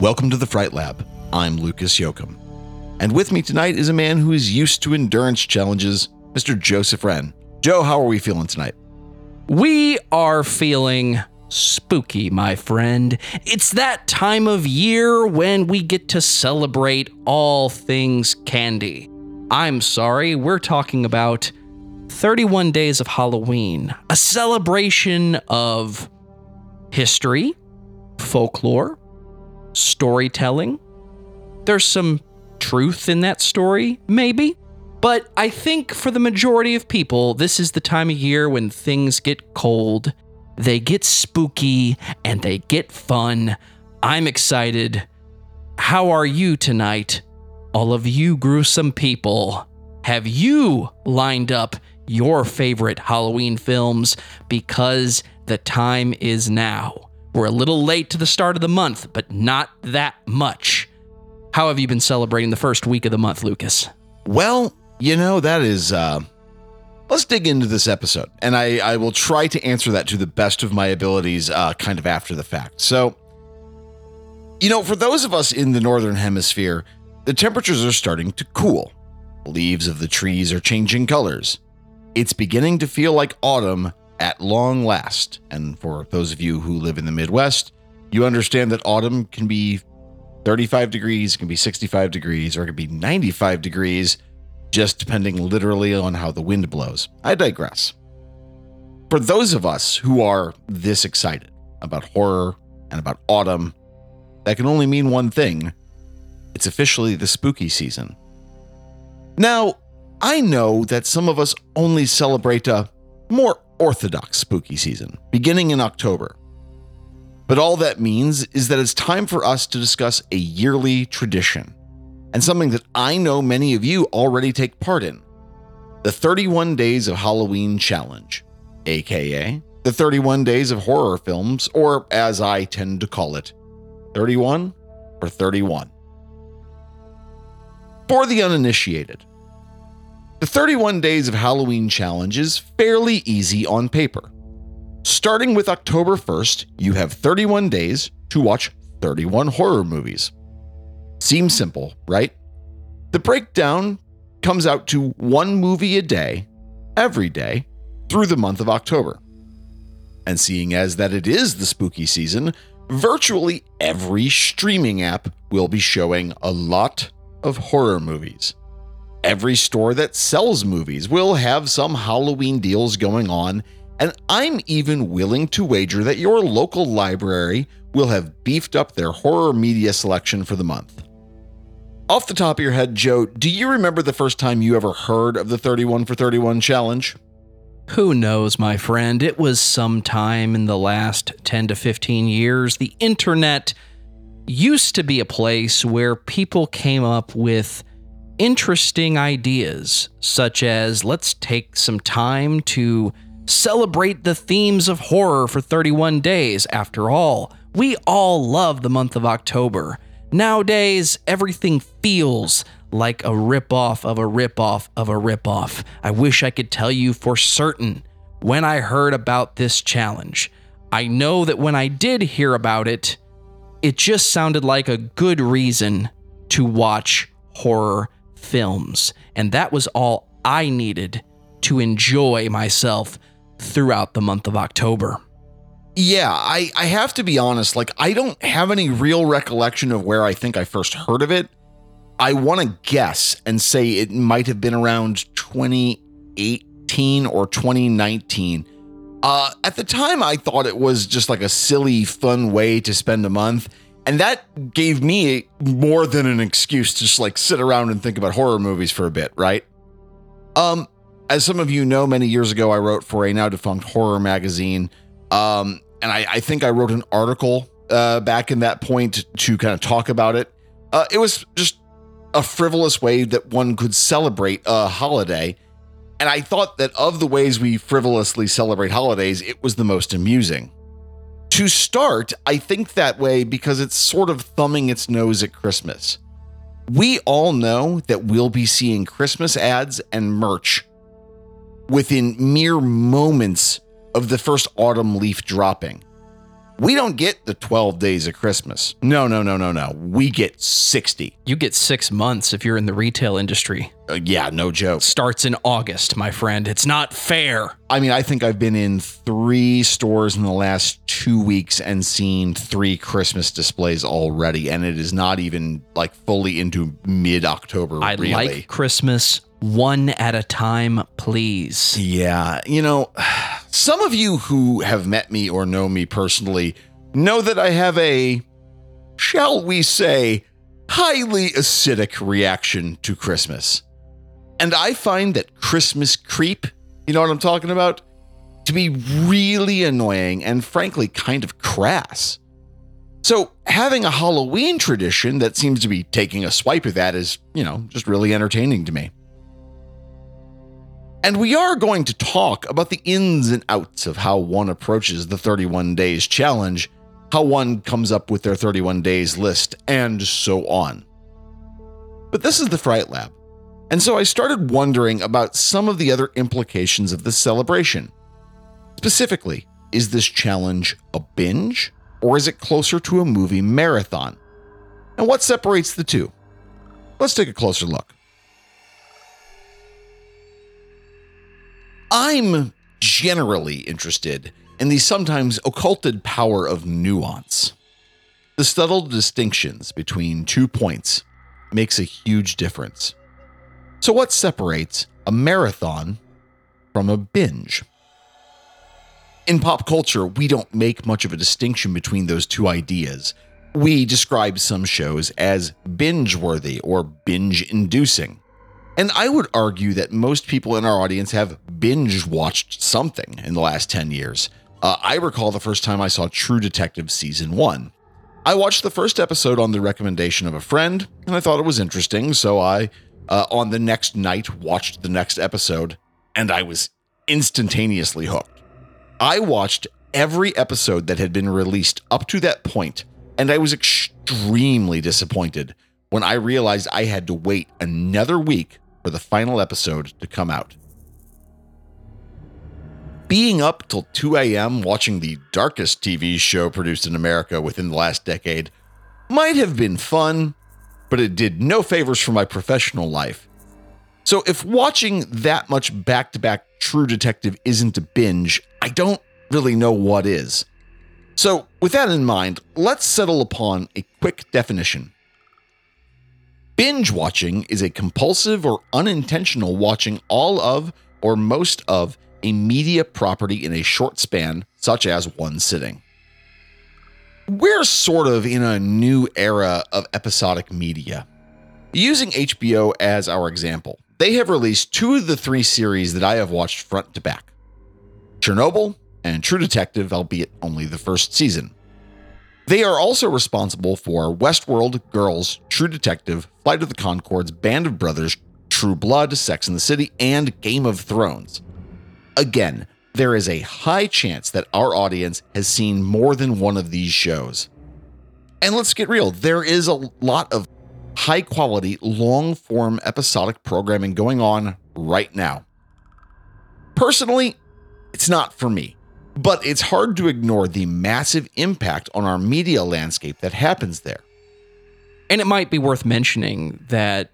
Welcome to the Fright Lab. I'm Lucas Yoakum. And with me tonight is a man who is used to endurance challenges, Mr. Joseph Wren. Joe, how are we feeling tonight? We are feeling spooky, my friend. It's that time of year when we get to celebrate all things candy. I'm sorry, we're talking about 31 Days of Halloween, a celebration of history, folklore, storytelling. There's some truth in that story, maybe. But I think for the majority of people, this is the time of year when things get cold, they get spooky, and they get fun. I'm excited. How are you tonight? All of you gruesome people. Have you lined up your favorite Halloween films? Because the time is now. We're a little late to the start of the month, but not that much. How have you been celebrating the first week of the month, Lucas? Well, you know, that is, uh, let's dig into this episode. And I, I will try to answer that to the best of my abilities, uh, kind of after the fact. So, you know, for those of us in the Northern Hemisphere, the temperatures are starting to cool. Leaves of the trees are changing colors. It's beginning to feel like autumn at long last. And for those of you who live in the Midwest, you understand that autumn can be 35 degrees, can be 65 degrees, or it can be 95 degrees, just depending literally on how the wind blows. I digress. For those of us who are this excited about horror and about autumn, that can only mean one thing it's officially the spooky season. Now, I know that some of us only celebrate a more orthodox spooky season, beginning in October. But all that means is that it's time for us to discuss a yearly tradition, and something that I know many of you already take part in the 31 Days of Halloween Challenge, aka the 31 Days of Horror Films, or as I tend to call it, 31 or 31. For the uninitiated, the 31 Days of Halloween challenge is fairly easy on paper. Starting with October 1st, you have 31 days to watch 31 horror movies. Seems simple, right? The breakdown comes out to one movie a day, every day, through the month of October. And seeing as that it is the spooky season, virtually every streaming app will be showing a lot of horror movies. Every store that sells movies will have some Halloween deals going on, and I'm even willing to wager that your local library will have beefed up their horror media selection for the month. Off the top of your head, Joe, do you remember the first time you ever heard of the 31 for 31 challenge? Who knows, my friend? It was sometime in the last 10 to 15 years. The internet used to be a place where people came up with interesting ideas, such as let's take some time to celebrate the themes of horror for 31 days. After all, we all love the month of October. Nowadays, everything feels like a ripoff of a ripoff of a ripoff. I wish I could tell you for certain when I heard about this challenge. I know that when I did hear about it, it just sounded like a good reason to watch horror films. And that was all I needed to enjoy myself throughout the month of October. Yeah, I, I have to be honest. Like, I don't have any real recollection of where I think I first heard of it. I want to guess and say it might have been around 2018 or 2019. Uh, at the time, I thought it was just like a silly, fun way to spend a month. And that gave me more than an excuse to just like sit around and think about horror movies for a bit, right? Um, as some of you know, many years ago, I wrote for a now defunct horror magazine. Um, and I, I think I wrote an article uh, back in that point to kind of talk about it. Uh, it was just a frivolous way that one could celebrate a holiday. And I thought that of the ways we frivolously celebrate holidays, it was the most amusing. To start, I think that way because it's sort of thumbing its nose at Christmas. We all know that we'll be seeing Christmas ads and merch within mere moments of the first autumn leaf dropping. We don't get the 12 days of Christmas. No, no, no, no, no. We get 60. You get six months if you're in the retail industry. Uh, yeah, no joke. Starts in August, my friend. It's not fair. I mean, I think I've been in three stores in the last two weeks and seen three Christmas displays already, and it is not even like fully into mid October. I really. like Christmas one at a time, please. Yeah, you know, some of you who have met me or know me personally know that I have a, shall we say, highly acidic reaction to Christmas. And I find that Christmas creep, you know what I'm talking about, to be really annoying and frankly kind of crass. So, having a Halloween tradition that seems to be taking a swipe at that is, you know, just really entertaining to me. And we are going to talk about the ins and outs of how one approaches the 31 days challenge, how one comes up with their 31 days list, and so on. But this is the Fright Lab. And so I started wondering about some of the other implications of this celebration. Specifically, is this challenge a binge, or is it closer to a movie marathon? And what separates the two? Let's take a closer look. I'm generally interested in the sometimes occulted power of nuance. The subtle distinctions between two points makes a huge difference. So, what separates a marathon from a binge? In pop culture, we don't make much of a distinction between those two ideas. We describe some shows as binge worthy or binge inducing. And I would argue that most people in our audience have binge watched something in the last 10 years. Uh, I recall the first time I saw True Detective Season 1. I watched the first episode on the recommendation of a friend, and I thought it was interesting, so I, uh, on the next night, watched the next episode, and I was instantaneously hooked. I watched every episode that had been released up to that point, and I was extremely disappointed when I realized I had to wait another week for the final episode to come out. Being up till 2 a.m. watching the darkest TV show produced in America within the last decade might have been fun, but it did no favors for my professional life. So, if watching that much back to back True Detective isn't a binge, I don't really know what is. So, with that in mind, let's settle upon a quick definition. Binge watching is a compulsive or unintentional watching all of or most of a media property in a short span, such as one sitting. We're sort of in a new era of episodic media. Using HBO as our example, they have released two of the three series that I have watched front to back Chernobyl and True Detective, albeit only the first season. They are also responsible for Westworld, Girls, True Detective, Flight of the Conchords, Band of Brothers, True Blood, Sex and the City, and Game of Thrones. Again, there is a high chance that our audience has seen more than one of these shows. And let's get real, there is a lot of high quality, long form episodic programming going on right now. Personally, it's not for me, but it's hard to ignore the massive impact on our media landscape that happens there. And it might be worth mentioning that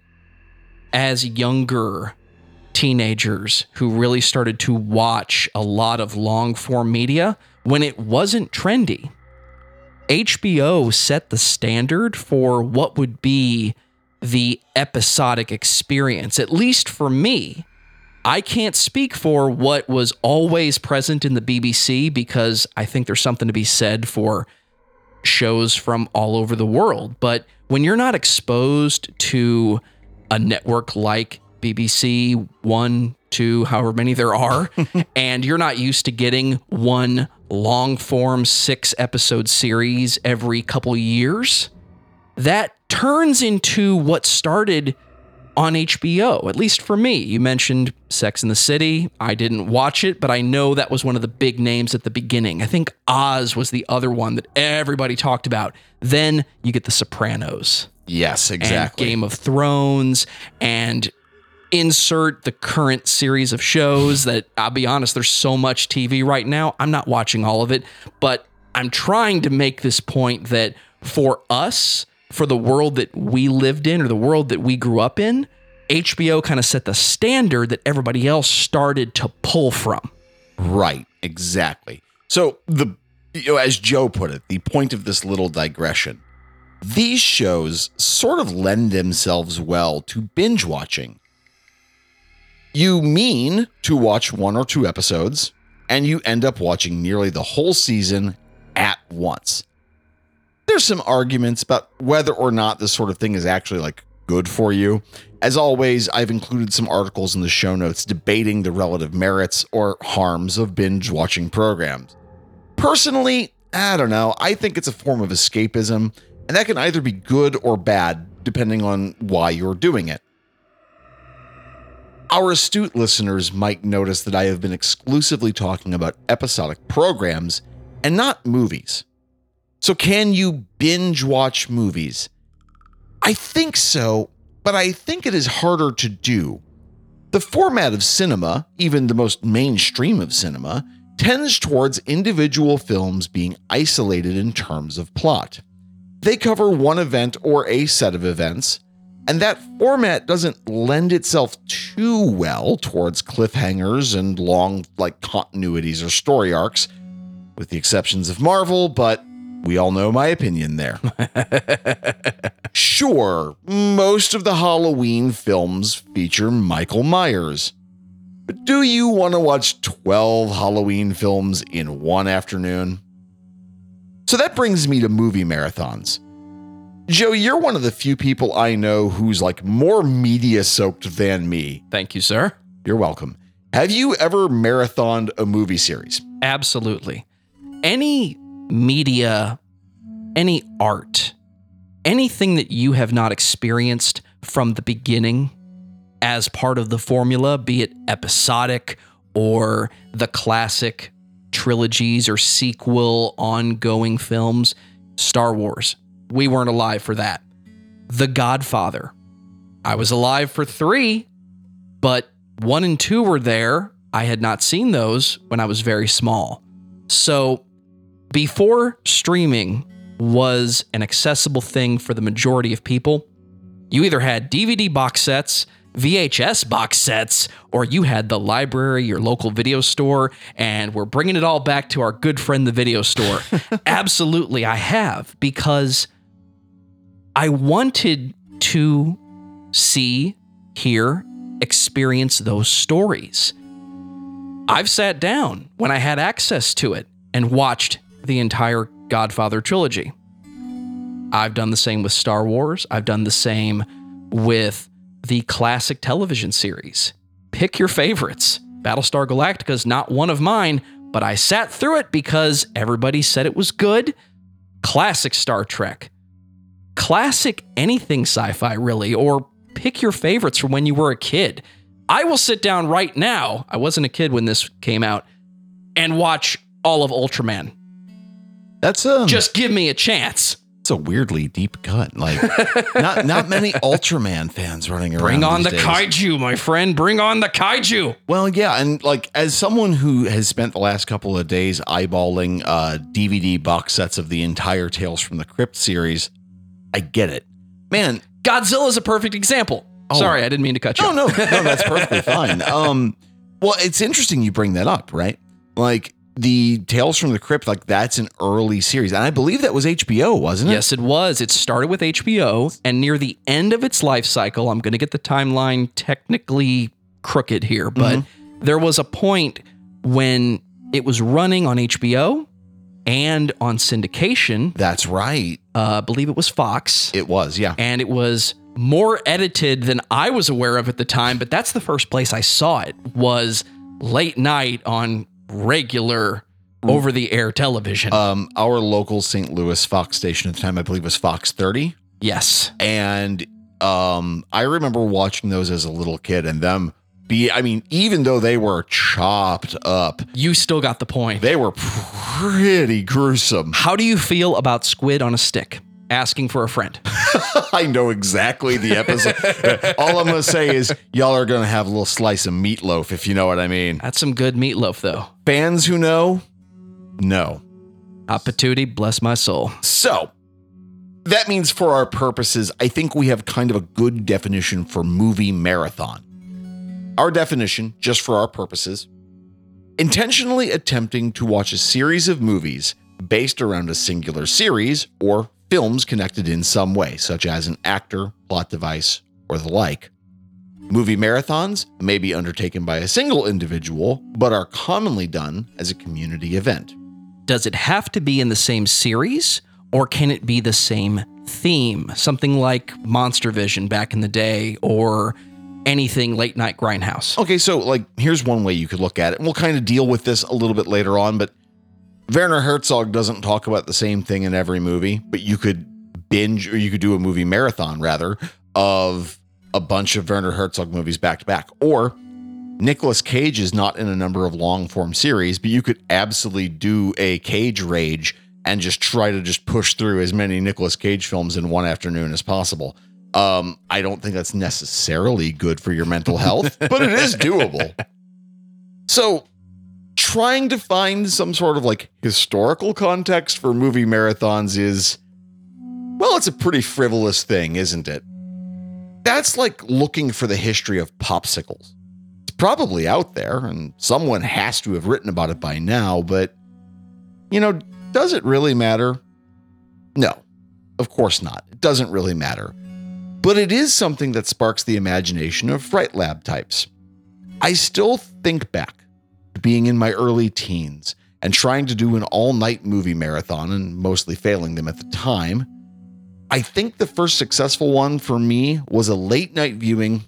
as younger teenagers who really started to watch a lot of long form media when it wasn't trendy, HBO set the standard for what would be the episodic experience, at least for me. I can't speak for what was always present in the BBC because I think there's something to be said for shows from all over the world. But when you're not exposed to a network like BBC, one, two, however many there are, and you're not used to getting one long form six episode series every couple years, that turns into what started on HBO, at least for me. You mentioned Sex in the City. I didn't watch it, but I know that was one of the big names at the beginning. I think Oz was the other one that everybody talked about. Then you get The Sopranos. Yes, exactly. And Game of Thrones and insert the current series of shows that I'll be honest, there's so much TV right now. I'm not watching all of it, but I'm trying to make this point that for us, for the world that we lived in or the world that we grew up in, HBO kind of set the standard that everybody else started to pull from. Right, exactly. So the you know, as Joe put it, the point of this little digression. These shows sort of lend themselves well to binge watching. You mean to watch one or two episodes, and you end up watching nearly the whole season at once. There's some arguments about whether or not this sort of thing is actually like good for you. As always, I've included some articles in the show notes debating the relative merits or harms of binge watching programs. Personally, I don't know. I think it's a form of escapism, and that can either be good or bad depending on why you're doing it. Our astute listeners might notice that I have been exclusively talking about episodic programs and not movies. So, can you binge watch movies? I think so, but I think it is harder to do. The format of cinema, even the most mainstream of cinema, tends towards individual films being isolated in terms of plot. They cover one event or a set of events, and that format doesn't lend itself too well towards cliffhangers and long, like, continuities or story arcs, with the exceptions of Marvel, but we all know my opinion there. sure, most of the Halloween films feature Michael Myers. But do you want to watch 12 Halloween films in one afternoon? So that brings me to movie marathons. Joe, you're one of the few people I know who's like more media soaked than me. Thank you, sir. You're welcome. Have you ever marathoned a movie series? Absolutely. Any media, any art, anything that you have not experienced from the beginning as part of the formula, be it episodic or the classic trilogies or sequel ongoing films, Star Wars. We weren't alive for that. The Godfather. I was alive for three, but one and two were there. I had not seen those when I was very small. So before streaming was an accessible thing for the majority of people, you either had DVD box sets, VHS box sets, or you had the library, your local video store, and we're bringing it all back to our good friend, the video store. Absolutely, I have, because I wanted to see, hear, experience those stories. I've sat down when I had access to it and watched the entire Godfather trilogy. I've done the same with Star Wars. I've done the same with the classic television series. Pick your favorites. Battlestar Galactica is not one of mine, but I sat through it because everybody said it was good. Classic Star Trek. Classic anything sci fi, really, or pick your favorites from when you were a kid. I will sit down right now. I wasn't a kid when this came out and watch all of Ultraman. That's um, Just give me a chance. it's a weirdly deep cut. Like not not many Ultraman fans running around. Bring on the days. kaiju, my friend. Bring on the kaiju. Well, yeah, and like as someone who has spent the last couple of days eyeballing uh, DVD box sets of the entire Tales from the Crypt series, I get it, man. Godzilla is a perfect example. Oh. Sorry, I didn't mean to cut you. No, no, no, that's perfectly fine. Um, well, it's interesting you bring that up, right? Like the Tales from the Crypt, like that's an early series, and I believe that was HBO, wasn't it? Yes, it was. It started with HBO, and near the end of its life cycle, I'm going to get the timeline technically crooked here, but Mm-hmm. there was a point when it was running on HBO and on syndication. That's right. Uh, I believe it was Fox. It was, yeah. and it was more edited than I was aware of at the time. But that's the first place I saw it was late night on regular over the air television. Um, our local St. Louis Fox station at the time, I believe, was Fox 30. yes, and um i remember watching those as a little kid and them be i mean even though they were chopped up you still got the point. they were pretty gruesome How do you feel about squid on a stick? Asking for a friend. i know exactly the episode all i'm gonna say is y'all are gonna have a little slice of meatloaf if you know what i mean That's some good meatloaf, though. fans who know no Hot patootie, bless my soul. So that means for our purposes, I think we have kind of a good definition for movie marathon. Our definition, just for our purposes, intentionally attempting to watch a series of movies based around a singular series or films connected in some way, such as an actor, plot device, or the like. Movie marathons may be undertaken by a single individual, but are commonly done as a community event. Does it have to be in the same series or can it be the same theme? Something like Monster Vision back in the day or anything late night grindhouse. Okay, so like here's one way you could look at it. And we'll kind of deal with this a little bit later on, but Werner Herzog doesn't talk about the same thing in every movie, but you could binge or you could do a movie marathon rather of a bunch of Werner Herzog movies back to back. Or Nicolas Cage is not in a number of long form series, but you could absolutely do a Cage Rage and just try to just push through as many Nicolas Cage films in one afternoon as possible. Um, I don't think that's necessarily good for your mental health, but it is doable. So, trying to find some sort of like historical context for movie marathons is, well, it's a pretty frivolous thing, isn't it? That's like looking for the history of popsicles. It's probably out there, and someone has to have written about it by now, but you know, does it really matter? No, of course not. It doesn't really matter. But it is something that sparks the imagination of Fright Lab types. I still think back being in my early teens and trying to do an all night movie marathon and mostly failing them at the time I think the first successful one for me was a late night viewing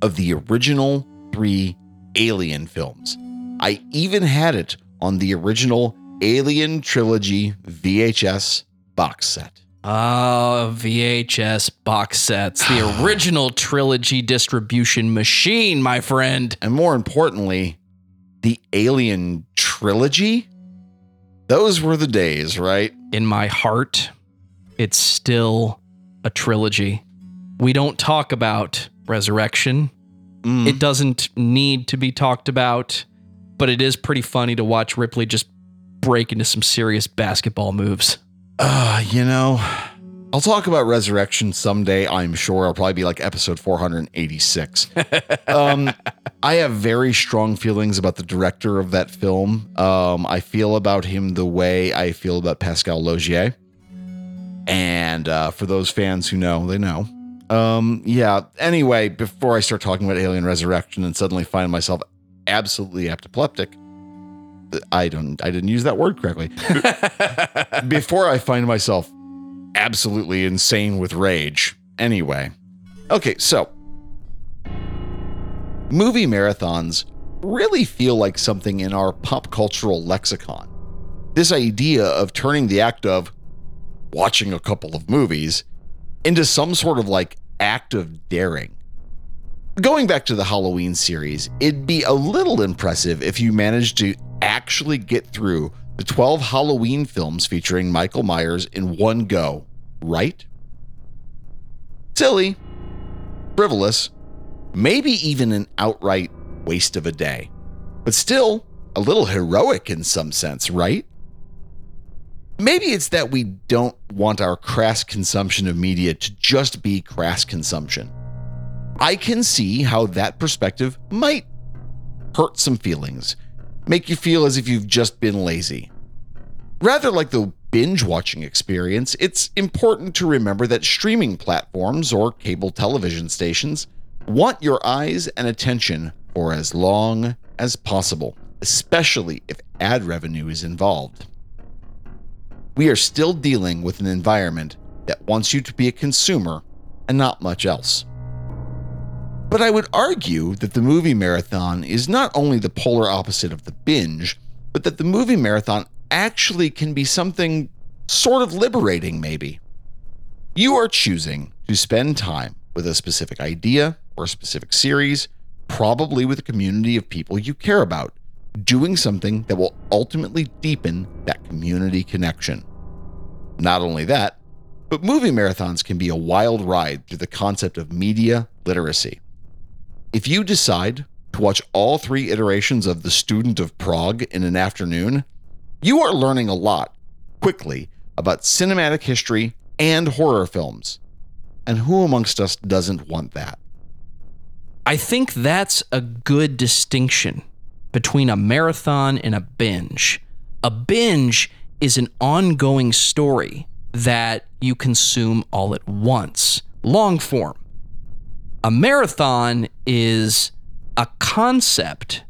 of the original three Alien films. I even had it on the original Alien Trilogy VHS box set. Oh, VHS box sets, the original trilogy distribution machine, my friend. And more importantly, the Alien Trilogy. Those were the days, right? In my heart, it's still a trilogy. We don't talk about resurrection. Mm. It doesn't need to be talked about, but it is pretty funny to watch Ripley just break into some serious basketball moves. Uh, you know, I'll talk about Resurrection someday. I'm sure I'll probably be like episode 486. um, I have very strong feelings about the director of that film. Um, I feel about him the way I feel about Pascal Laugier. And uh, for those fans who know, they know. Um, yeah. Anyway, before I start talking about Alien Resurrection and suddenly find myself absolutely apoplectic, I don't. I didn't use that word correctly. before I find myself absolutely insane with rage. Anyway, okay. So, movie marathons really feel like something in our pop cultural lexicon. This idea of turning the act of watching a couple of movies into some sort of like act of daring. Going back to the Halloween series, it'd be a little impressive if you managed to actually get through the 12 Halloween films featuring Michael Myers in one go, right? Silly, frivolous, maybe even an outright waste of a day, but still a little heroic in some sense, right? Maybe it's that we don't want our crass consumption of media to just be crass consumption. I can see how that perspective might hurt some feelings, make you feel as if you've just been lazy. Rather like the binge watching experience, it's important to remember that streaming platforms or cable television stations want your eyes and attention for as long as possible, especially if ad revenue is involved we are still dealing with an environment that wants you to be a consumer and not much else. But I would argue that the movie marathon is not only the polar opposite of the binge, but that the movie marathon actually can be something sort of liberating, maybe. You are choosing to spend time with a specific idea or a specific series, probably with a community of people you care about, doing something that will ultimately deepen that community connection. Not only that, but movie marathons can be a wild ride through the concept of media literacy. If you decide to watch all three iterations of The Student of Prague in an afternoon, you are learning a lot quickly about cinematic history and horror films. And who amongst us doesn't want that? I think that's a good distinction between a marathon and a binge. A binge is an ongoing story that you consume all at once, long form. A marathon is a concept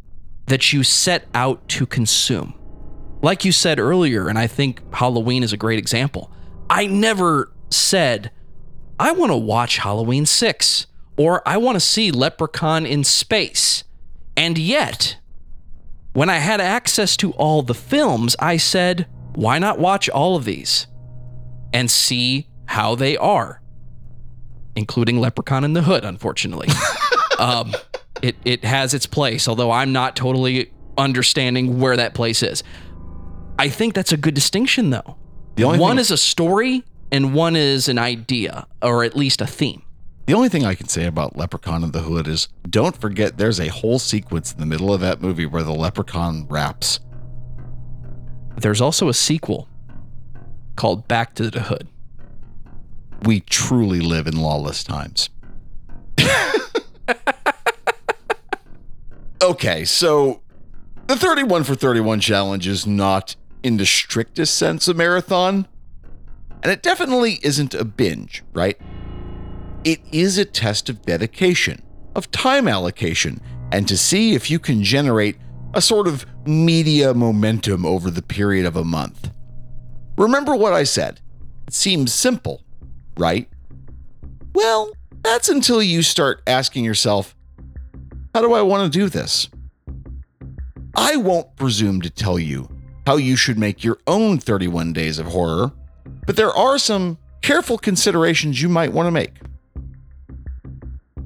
that you set out to consume. Like you said earlier, and I think Halloween is a great example. I never said, I want to watch Halloween 6 or I want to see Leprechaun in space. And yet, when I had access to all the films, I said, why not watch all of these and see how they are, including Leprechaun in the Hood, unfortunately. um, it, it has its place, although I'm not totally understanding where that place is. I think that's a good distinction, though. The only one thing- is a story and one is an idea, or at least a theme. The only thing I can say about Leprechaun in the Hood is don't forget there's a whole sequence in the middle of that movie where the leprechaun raps. There's also a sequel called Back to the Hood. We truly live in lawless times. okay, so the 31 for 31 challenge is not, in the strictest sense, a marathon. And it definitely isn't a binge, right? It is a test of dedication, of time allocation, and to see if you can generate a sort of media momentum over the period of a month. Remember what I said. It seems simple, right? Well, that's until you start asking yourself, how do I want to do this? I won't presume to tell you how you should make your own 31 days of horror, but there are some careful considerations you might want to make.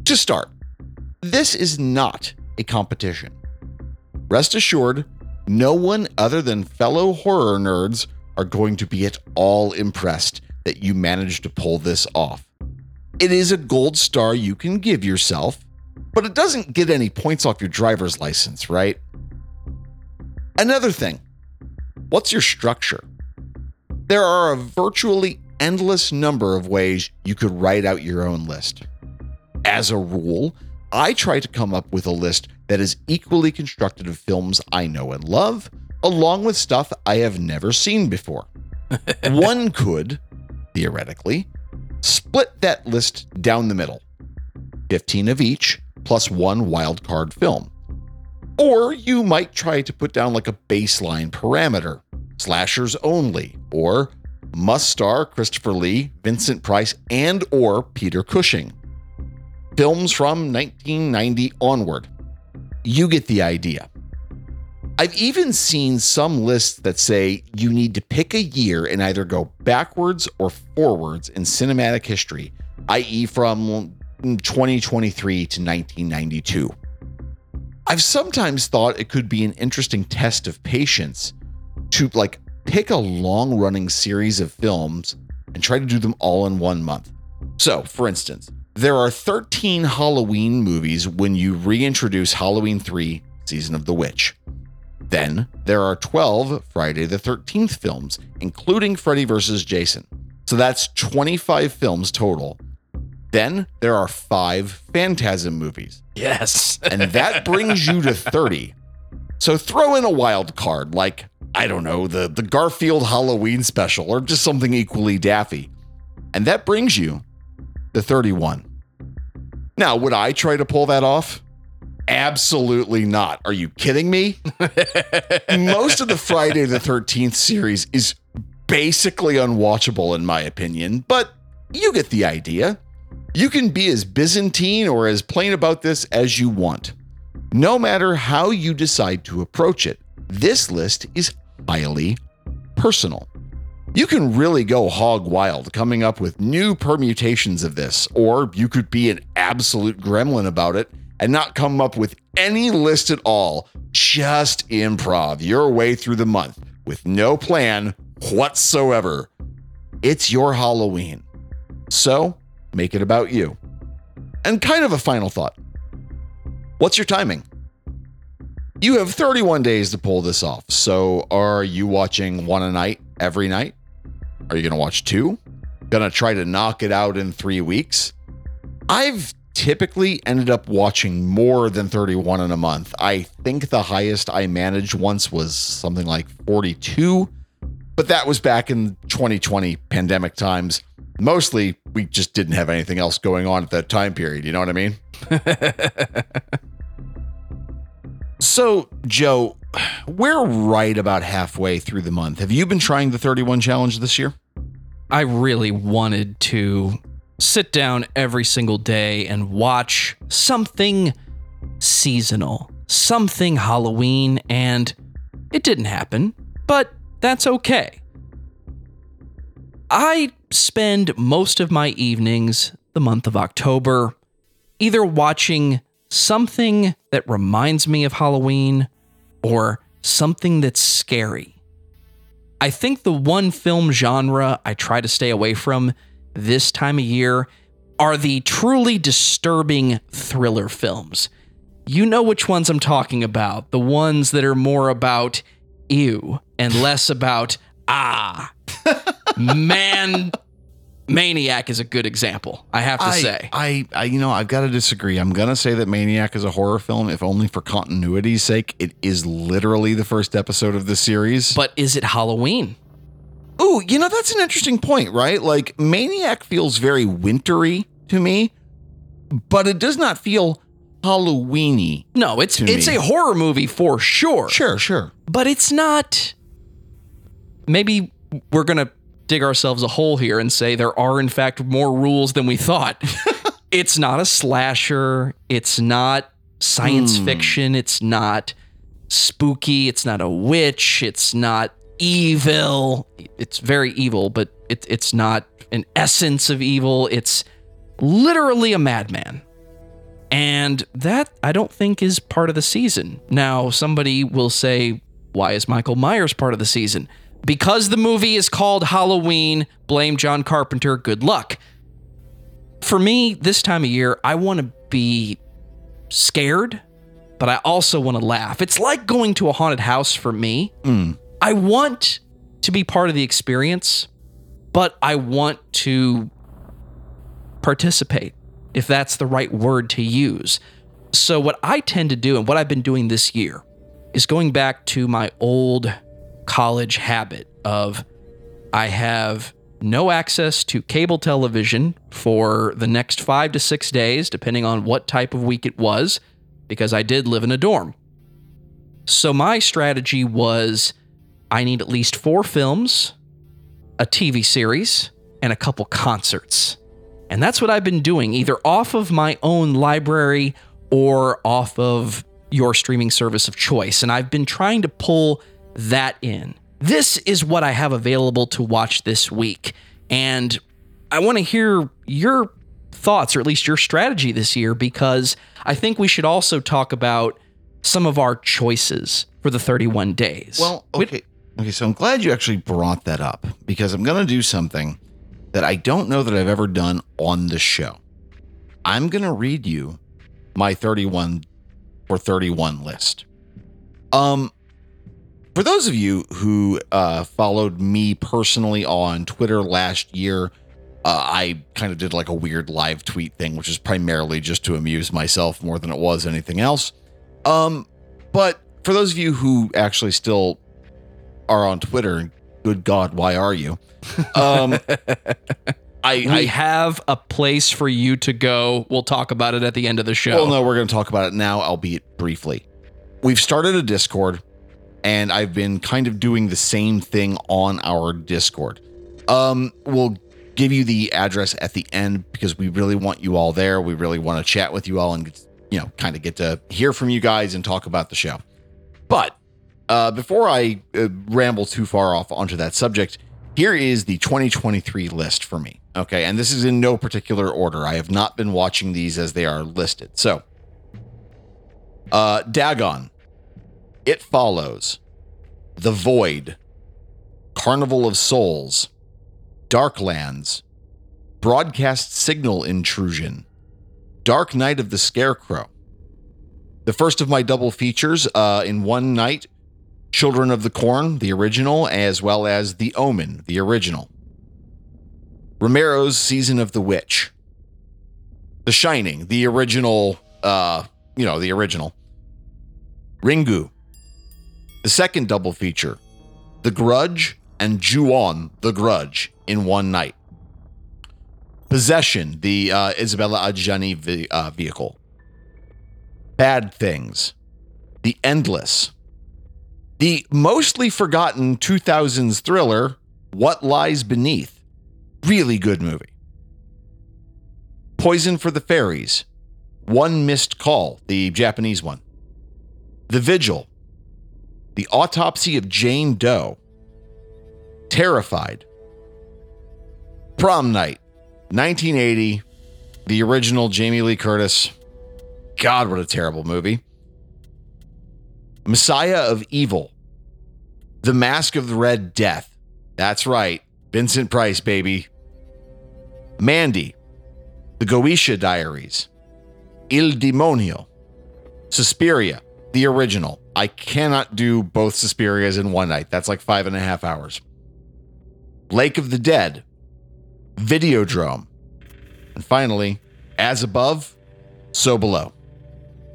To start, this is not a competition. Rest assured, no one other than fellow horror nerds are going to be at all impressed that you managed to pull this off. It is a gold star you can give yourself, but it doesn't get any points off your driver's license, right? Another thing what's your structure? There are a virtually endless number of ways you could write out your own list. As a rule, I try to come up with a list that is equally constructed of films I know and love, along with stuff I have never seen before. One could, theoretically, split that list down the middle 15 of each, plus one wildcard film. Or you might try to put down like a baseline parameter slashers only, or must star Christopher Lee, Vincent Price, and or Peter Cushing. Films from 1990 onward. You get the idea. I've even seen some lists that say you need to pick a year and either go backwards or forwards in cinematic history, i.e., from 2023 to 1992. I've sometimes thought it could be an interesting test of patience to like pick a long running series of films and try to do them all in one month. So, for instance, there are 13 Halloween movies when you reintroduce Halloween 3 Season of the Witch. Then there are 12 Friday the 13th films, including Freddy vs. Jason. So that's 25 films total. Then there are five Phantasm movies, Yes. and that brings you to 30. So throw in a wild card like, I don't know, the, the Garfield Halloween special or just something equally daffy. And that brings you to 31. Now, would I try to pull that off? Absolutely not. Are you kidding me? Most of the Friday the 13th series is basically unwatchable, in my opinion, but you get the idea. You can be as Byzantine or as plain about this as you want. No matter how you decide to approach it, this list is highly personal. You can really go hog wild coming up with new permutations of this, or you could be an absolute gremlin about it and not come up with any list at all. Just improv your way through the month with no plan whatsoever. It's your Halloween. So make it about you. And kind of a final thought what's your timing? You have 31 days to pull this off. So, are you watching one a night every night? Are you going to watch two? Going to try to knock it out in three weeks? I've typically ended up watching more than 31 in a month. I think the highest I managed once was something like 42, but that was back in 2020 pandemic times. Mostly, we just didn't have anything else going on at that time period. You know what I mean? so, Joe, we're right about halfway through the month. Have you been trying the 31 challenge this year? I really wanted to sit down every single day and watch something seasonal, something Halloween, and it didn't happen, but that's okay. I spend most of my evenings the month of October either watching something that reminds me of Halloween or something that's scary. I think the one film genre I try to stay away from this time of year are the truly disturbing thriller films. You know which ones I'm talking about. The ones that are more about ew and less about ah. Man, Maniac is a good example. I have to I, say. I, I, you know, I've got to disagree. I'm gonna say that Maniac is a horror film, if only for continuity's sake. It is literally the first episode of the series. But is it Halloween? Ooh, you know, that's an interesting point, right? Like Maniac feels very wintry to me, but it does not feel Halloweeny. No, it's it's me. a horror movie for sure. Sure, sure. But it's not maybe we're going to dig ourselves a hole here and say there are in fact more rules than we thought. it's not a slasher, it's not science Hmm. fiction, it's not spooky, it's not a witch, it's not evil. It's very evil, but it, it's not an essence of evil. It's literally a madman. And that I don't think is part of the season. Now, somebody will say, why is Michael Myers part of the season? Because the movie is called Halloween, blame John Carpenter, good luck. For me, this time of year, I want to be scared, but I also want to laugh. It's like going to a haunted house for me. Mm. I want to be part of the experience, but I want to participate, if that's the right word to use. So, what I tend to do and what I've been doing this year is going back to my old college habit of I have no access to cable television for the next five to six days, depending on what type of week it was, because I did live in a dorm. So, my strategy was I need at least four films, a TV series, and a couple concerts. And that's what I've been doing, either off of my own library or off of your streaming service of choice. And I've been trying to pull that in. This is what I have available to watch this week. And I want to hear your thoughts, or at least your strategy this year, because I think we should also talk about some of our choices for the 31 days. Well, okay. Okay, so I'm glad you actually brought that up because I'm going to do something that I don't know that I've ever done on the show. I'm going to read you my 31 for 31 list. Um for those of you who uh followed me personally on Twitter last year, uh, I kind of did like a weird live tweet thing, which is primarily just to amuse myself more than it was anything else. Um, but for those of you who actually still are on Twitter, good God, why are you? Um, I, we I have a place for you to go. We'll talk about it at the end of the show. Well, no, we're going to talk about it now, albeit briefly. We've started a Discord, and I've been kind of doing the same thing on our Discord. Um, we'll give you the address at the end because we really want you all there. We really want to chat with you all and you know, kind of get to hear from you guys and talk about the show. But uh, before I uh, ramble too far off onto that subject, here is the 2023 list for me. Okay. And this is in no particular order. I have not been watching these as they are listed. So, uh, Dagon, It Follows, The Void, Carnival of Souls, Darklands, Broadcast Signal Intrusion, Dark Night of the Scarecrow, The first of my double features uh, in one night Children of the Corn, the original, as well as The Omen, the original. Romero's Season of the Witch. The Shining, the original, uh, you know, the original. Ringu. The second double feature. The Grudge and Ju-on, The Grudge, in one night. Possession, the uh, Isabella Adjani ve- uh, vehicle. Bad Things. The Endless. The mostly forgotten 2000s thriller, What Lies Beneath. Really good movie. Poison for the Fairies. One Missed Call, the Japanese one. The Vigil. The Autopsy of Jane Doe. Terrified. Prom Night. 1980. The original Jamie Lee Curtis. God, what a terrible movie. Messiah of Evil. The Mask of the Red Death. That's right. Vincent Price, baby. Mandy. The Goetia Diaries. Il Demonio. Suspiria, the original. I cannot do both Suspirias in one night. That's like five and a half hours. Lake of the Dead. Videodrome. And finally, As Above, So Below.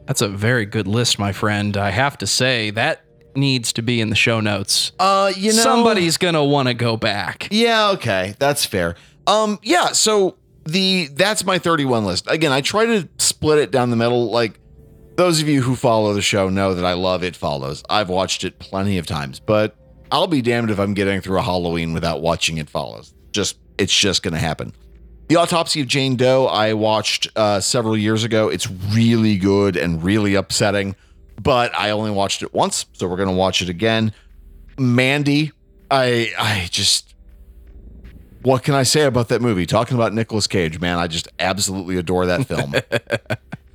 That's a very good list, my friend. I have to say, that needs to be in the show notes. Uh, you know, Somebody's going to want to go back. Yeah, okay, that's fair. Um, yeah, so the that's my 31 list. Again, I try to split it down the middle. Like those of you who follow the show know that I love It Follows. I've watched it plenty of times, but I'll be damned if I'm getting through a Halloween without watching It Follows. Just it's just gonna happen. The Autopsy of Jane Doe I watched uh, several years ago. It's really good and really upsetting, but I only watched it once, so we're gonna watch it again. Mandy, I I just what can I say about that movie? Talking about Nicolas Cage, man, I just absolutely adore that film.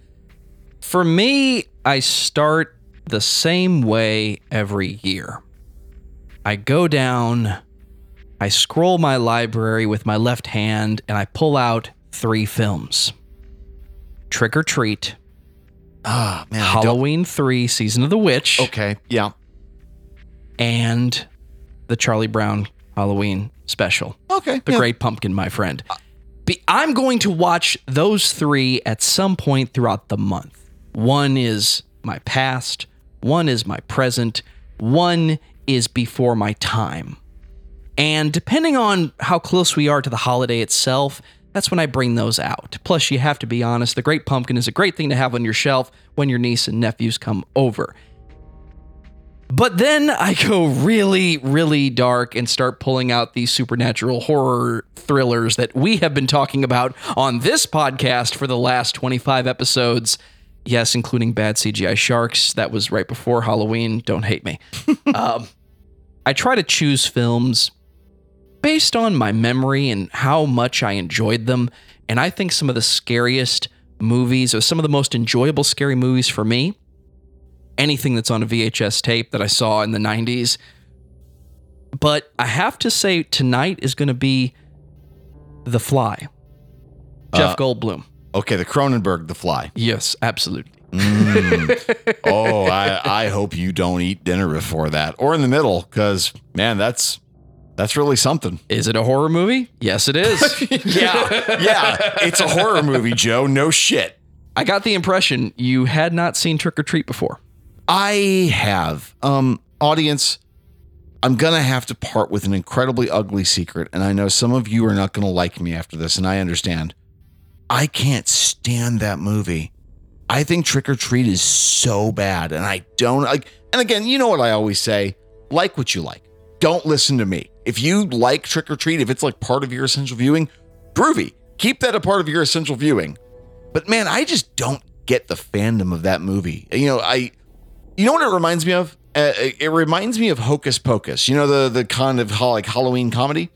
For me, I start the same way every year. I go down, I scroll my library with my left hand, and I pull out three films Trick or Treat, Ah, man. Halloween 3, Season of the Witch, Okay, yeah. and the Charlie Brown Halloween special. Okay. The yeah. Great Pumpkin, my friend. Be- I'm going to watch those three at some point throughout the month. One is my past, one is my present, one is before my time. And depending on how close we are to the holiday itself, that's when I bring those out. Plus, you have to be honest, the Great Pumpkin is a great thing to have on your shelf when your niece and nephews come over. But then I go really, really dark and start pulling out these supernatural horror thrillers that we have been talking about on this podcast for the last 25 episodes. Yes, including Bad CGI Sharks. That was right before Halloween. Don't hate me. um, I try to choose films based on my memory and how much I enjoyed them. And I think some of the scariest movies or some of the most enjoyable scary movies for me anything that's on a VHS tape that I saw in the 90s. But I have to say, tonight is going to be The Fly. Jeff Uh, Goldblum. Okay, the Cronenberg, The Fly. Yes, absolutely. Mm. oh, I I hope you don't eat dinner before that or in the middle, because man, that's that's really something. Is it a horror movie? Yes, it is. Yeah, yeah, it's a horror movie, Joe. No shit. I got the impression you had not seen Trick or Treat before. I have. Um, audience, I'm gonna have to part with an incredibly ugly secret, and I know some of you are not gonna like me after this, and I understand. I can't stand that movie. I think Trick or Treat is so bad, and I don't like. And again, you know what I always say: like what you like. Don't listen to me. If you like Trick or Treat, if it's like part of your essential viewing, groovy. Keep that a part of your essential viewing. But man, I just don't get the fandom of that movie. You know, I you know what it reminds me of? Uh, it reminds me of Hocus Pocus. You know the the kind of like Halloween comedy.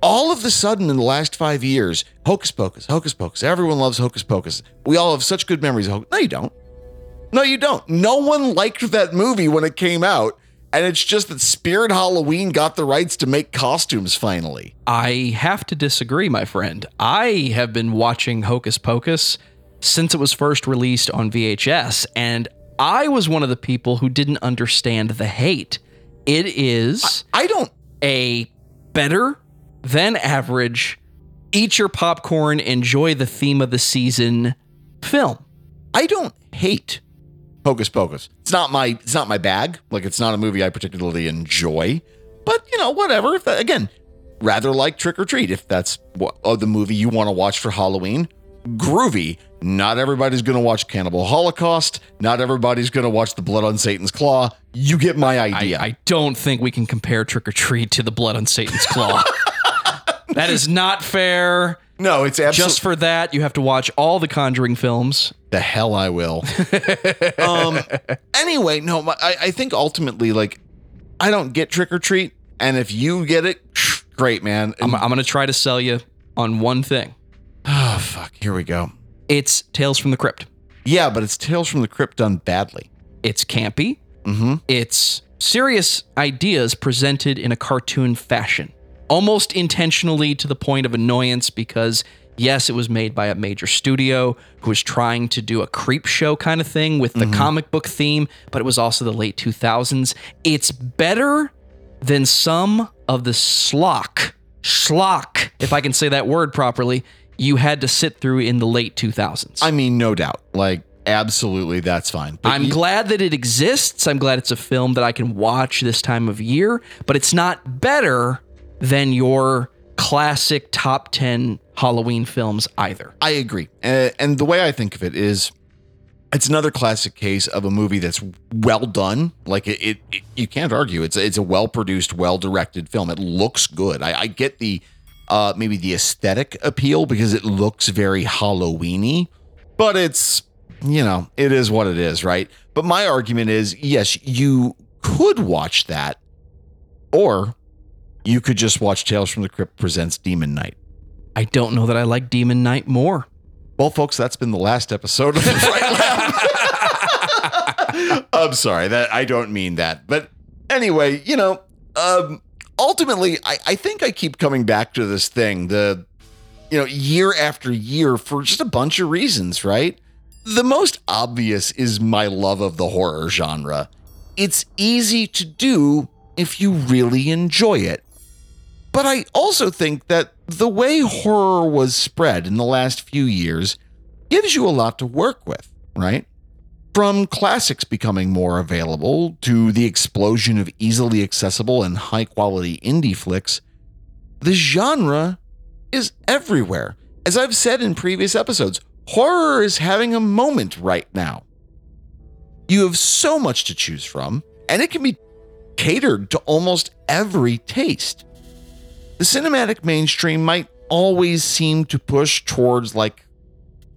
All of the sudden, in the last five years, Hocus Pocus, Hocus Pocus. Everyone loves Hocus Pocus. We all have such good memories of Hocus. No, you don't. No, you don't. No one liked that movie when it came out, and it's just that Spirit Halloween got the rights to make costumes finally. I have to disagree, my friend. I have been watching Hocus Pocus since it was first released on VHS, and I was one of the people who didn't understand the hate. It is I don't a better than average, eat your popcorn, enjoy the theme of the season film. I don't hate Hocus Pocus. It's not my it's not my bag. Like it's not a movie I particularly enjoy. But you know, whatever. If that, again, rather like Trick or Treat. If that's what uh, the movie you want to watch for Halloween, groovy. Not everybody's going to watch Cannibal Holocaust. Not everybody's going to watch The Blood on Satan's Claw. You get my I, idea. I don't think we can compare Trick or Treat to the Blood on Satan's Claw. that is not fair. no, it's absolutely Just for that, you have to watch all the Conjuring films. the hell I will. um. Anyway, no, my- I, I think ultimately, like, I don't get Trick or Treat, and if you get it, great, man. I'm, I'm going to try to sell you on one thing. oh fuck, here we go. It's Tales from the Crypt. Yeah, but it's Tales from the Crypt done badly. It's campy. Mm-hmm. It's serious ideas presented in a cartoon fashion, almost intentionally to the point of annoyance because, yes, it was made by a major studio who was trying to do a Creepshow kind of thing with the mm-hmm. comic book theme, but it was also the late 2000s. It's better than some of the schlock, schlock, if I can say that word properly, you had to sit through in the late 2000s. I mean, no doubt. Like, absolutely, that's fine. But I'm you- glad that it exists. I'm glad it's a film that I can watch this time of year, but it's not better than your classic top 10 Halloween films either. I agree. Uh, and the way I think of it is it's another classic case of a movie that's well done. Like it, it, it- you can't argue. It's it's a well produced, well directed film. It looks good. I, I get the uh, maybe the aesthetic appeal because it looks very Halloweeny, but it's you know it is what it is, right? But my argument is yes, you could watch that, or you could just watch Tales from the Crypt presents Demon Knight. I don't know that I like Demon Knight more. Well, folks, that's been the last episode of the Fright Lab. I'm sorry that I don't mean that, but anyway, you know, um, ultimately, I, I think I keep coming back to this thing, the you know, year after year for just a bunch of reasons, right? The most obvious is my love of the horror genre. It's easy to do if you really enjoy it. But I also think that the way horror was spread in the last few years gives you a lot to work with, right? From classics becoming more available to the explosion of easily accessible and high quality indie flicks, the genre is everywhere. As I've said in previous episodes, horror is having a moment right now. You have so much to choose from, and it can be catered to almost every taste the cinematic mainstream might always seem to push towards like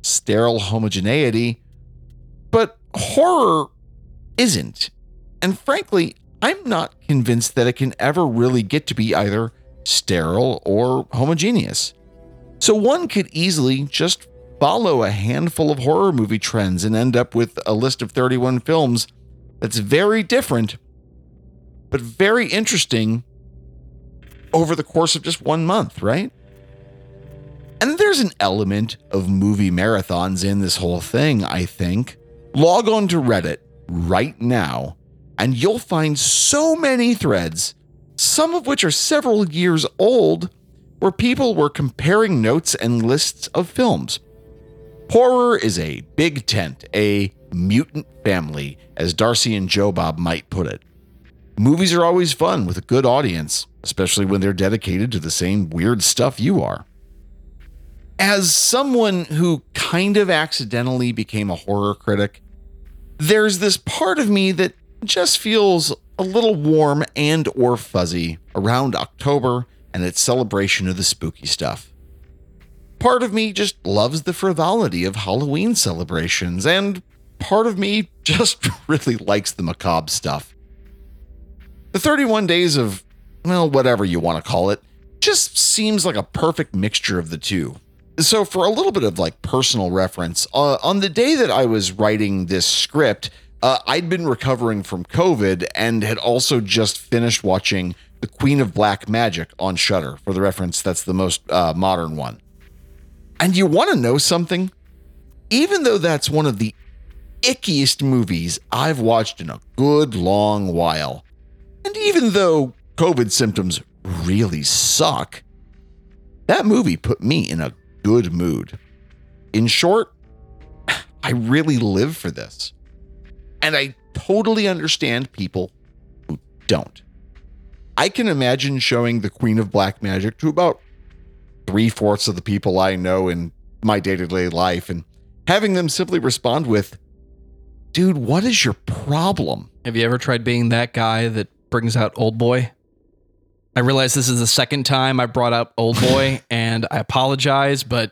sterile homogeneity, but horror isn't. And frankly, I'm not convinced that it can ever really get to be either sterile or homogeneous. So one could easily just follow a handful of horror movie trends and end up with a list of 31 films that's very different, but very interesting over the course of just one month, right? And there's an element of movie marathons in this whole thing, I think. Log on to Reddit right now, and you'll find so many threads, some of which are several years old, where people were comparing notes and lists of films. Horror is a big tent, a mutant family, as Darcy and Joe Bob might put it. Movies are always fun with a good audience, especially when they're dedicated to the same weird stuff you are. As someone who kind of accidentally became a horror critic, there's this part of me that just feels a little warm and or fuzzy around October and its celebration of the spooky stuff. Part of me just loves the frivolity of Halloween celebrations and part of me just really likes the macabre stuff. The 31 days of, well, whatever you want to call it, just seems like a perfect mixture of the two. So, for a little bit of like personal reference, uh, on the day that I was writing this script, uh, I'd been recovering from COVID and had also just finished watching The Queen of Black Magic on Shudder. For the reference, that's the most uh, modern one. And you want to know something? Even though that's one of the ickiest movies I've watched in a good long while. And even though COVID symptoms really suck, that movie put me in a good mood. In short, I really live for this. And I totally understand people who don't. I can imagine showing the Queen of Black Magic to about three fourths of the people I know in my day to day life and having them simply respond with, Dude, what is your problem? Have you ever tried being that guy that brings out Old Boy? I realize this is the second time I brought up Old Boy, and I apologize, but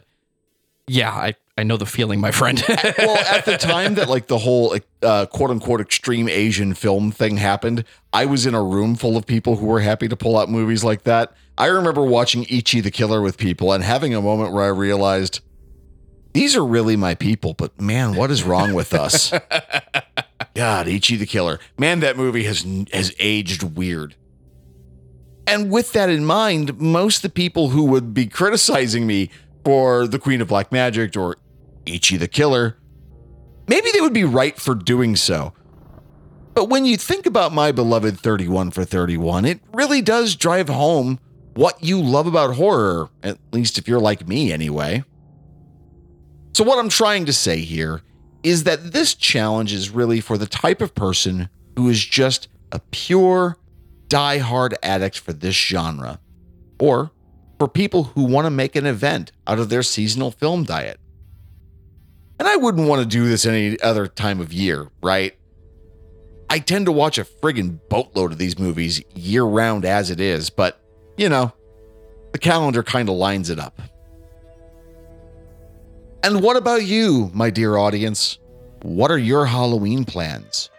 yeah, I, I know the feeling, my friend. well, at the time that like the whole uh, quote unquote extreme Asian film thing happened, I was in a room full of people who were happy to pull out movies like that. I remember watching Ichi the Killer with people and having a moment where I realized these are really my people, but man, what is wrong with us? God, Ichi the Killer. Man, that movie has has aged weird. And with that in mind, most of the people who would be criticizing me for the Queen of Black Magic or Ichi the Killer, maybe they would be right for doing so. But when you think about my beloved 31 for 31, it really does drive home what you love about horror, at least if you're like me anyway. So, what I'm trying to say here is that this challenge is really for the type of person who is just a pure, die-hard addict for this genre, or for people who want to make an event out of their seasonal film diet. And I wouldn't want to do this any other time of year, right? I tend to watch a friggin' boatload of these movies year round as it is, but, you know, the calendar kind of lines it up. And what about you, my dear audience? What are your Halloween plans?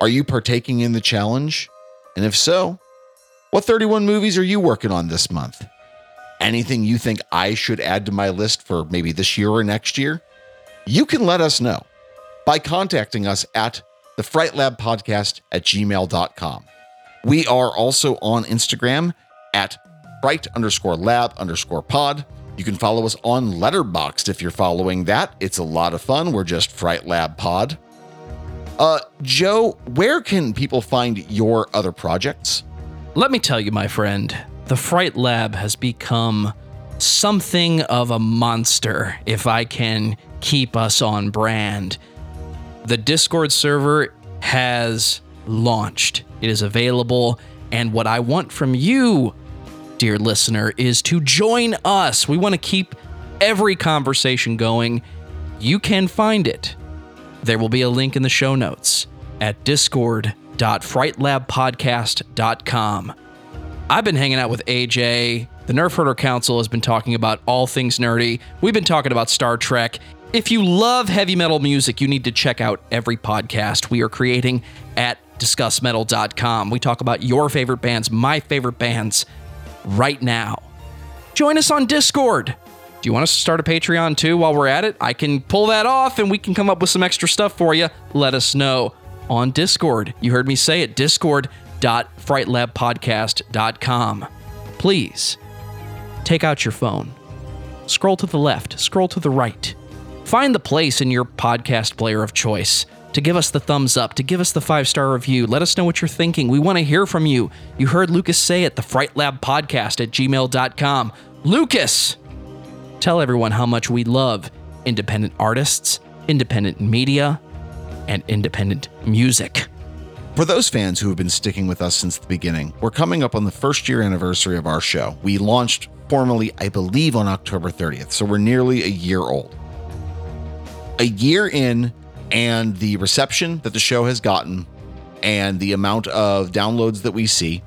Are you partaking in the challenge? And if so, what 31 movies are you working on this month? Anything you think I should add to my list for maybe this year or next year? You can let us know by contacting us at the Fright Lab Podcast at gmail.com. We are also on Instagram at fright underscore lab underscore pod. You can follow us on Letterboxd if you're following that. It's a lot of fun. We're just Fright Lab Pod. Uh, Joe, where can people find your other projects? Let me tell you, my friend, the Fright Lab has become something of a monster if I can keep us on brand. The Discord server has launched, it is available, and what I want from you, dear listener, is to join us. We want to keep every conversation going. You can find it. There will be a link in the show notes at discord.frightlabpodcast.com. I've been hanging out with AJ. The Nerf Herder Council has been talking about all things nerdy. We've been talking about Star Trek. If you love heavy metal music, you need to check out every podcast we are creating at discussmetal.com. We talk about your favorite bands, my favorite bands, right now. Join us on Discord. Do you want us to start a Patreon too while we're at it? I can pull that off and we can come up with some extra stuff for you. Let us know on Discord. You heard me say it discord.frightlabpodcast.com. Please take out your phone, scroll to the left, scroll to the right. Find the place in your podcast player of choice to give us the thumbs up, to give us the five star review. Let us know what you're thinking. We want to hear from you. You heard Lucas say it, the Fright Lab Podcast at gmail.com. Lucas, tell everyone how much we love independent artists, independent media, and independent music. For those fans who have been sticking with us since the beginning, we're coming up on the first year anniversary of our show. We launched formally, I believe, on October 30th, so we're nearly a year old. A year in, and the reception that the show has gotten, and the amount of downloads that we see,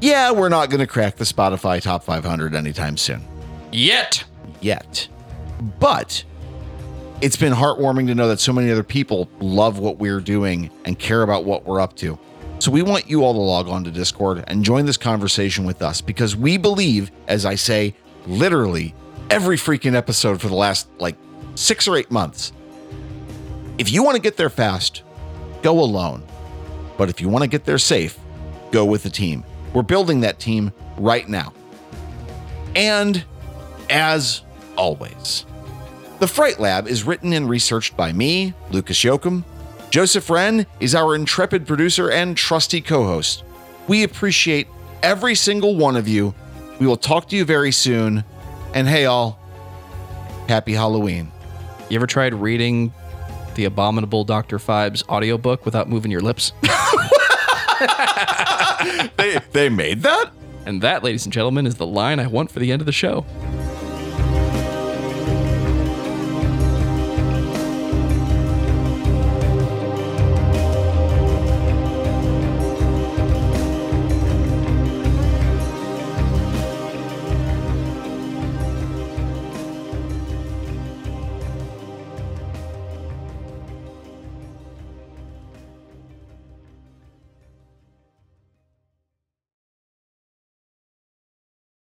yeah, we're not going to crack the Spotify top 500 anytime soon. Yet. Yet. But it's been heartwarming to know that so many other people love what we're doing and care about what we're up to. So we want you all to log on to Discord and join this conversation with us because we believe, as I say, literally every freaking episode for the last like six or eight months. If you want to get there fast, go alone. But if you want to get there safe, go with the team. We're building that team right now. And as always, the Fright Lab is written and researched by me, Lucas Yoakum, Joseph Wren is our intrepid producer and trusty co host. We appreciate every single one of you. We will talk to you very soon. And hey, all, happy Halloween. You ever tried reading the abominable Dr. Phibes audiobook without moving your lips? They, they made that? And that, ladies and gentlemen, is the line I want for the end of the show.